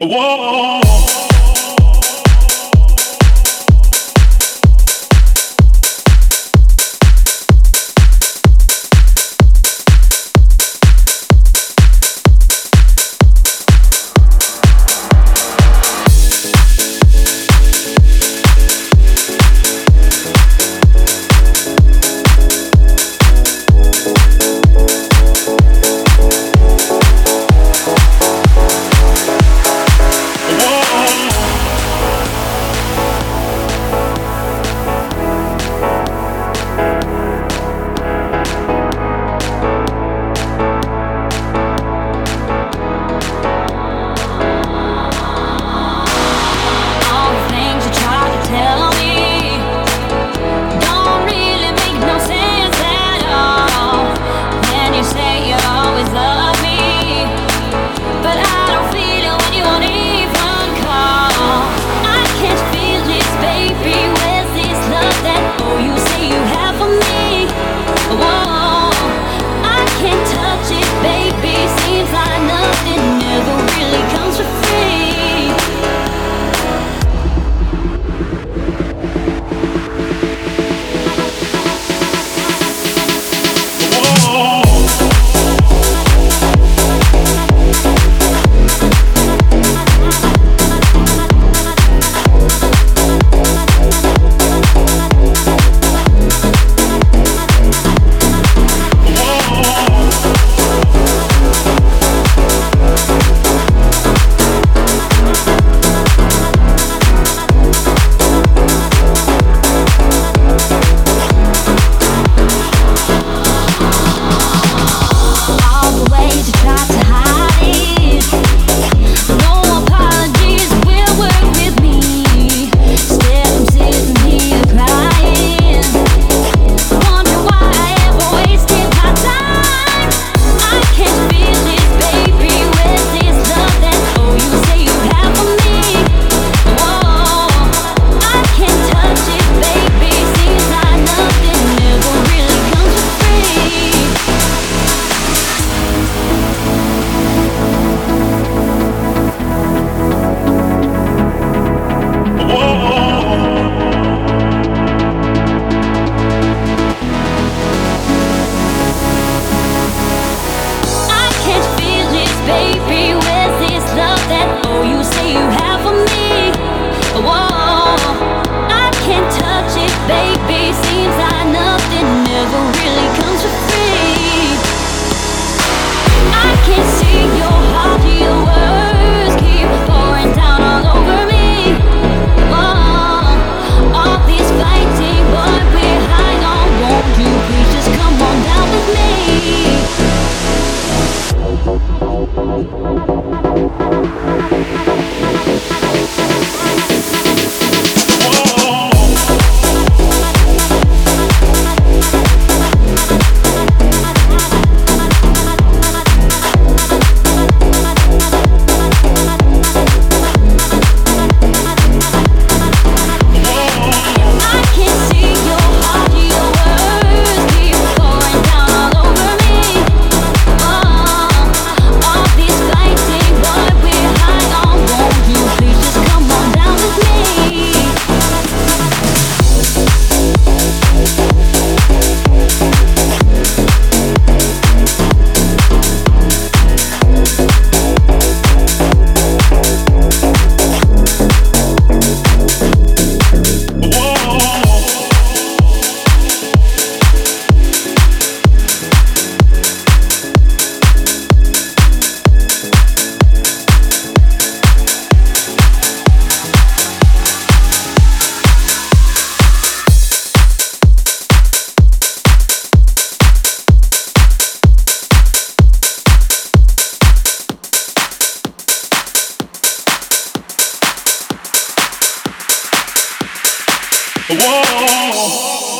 Whoa. Whoa.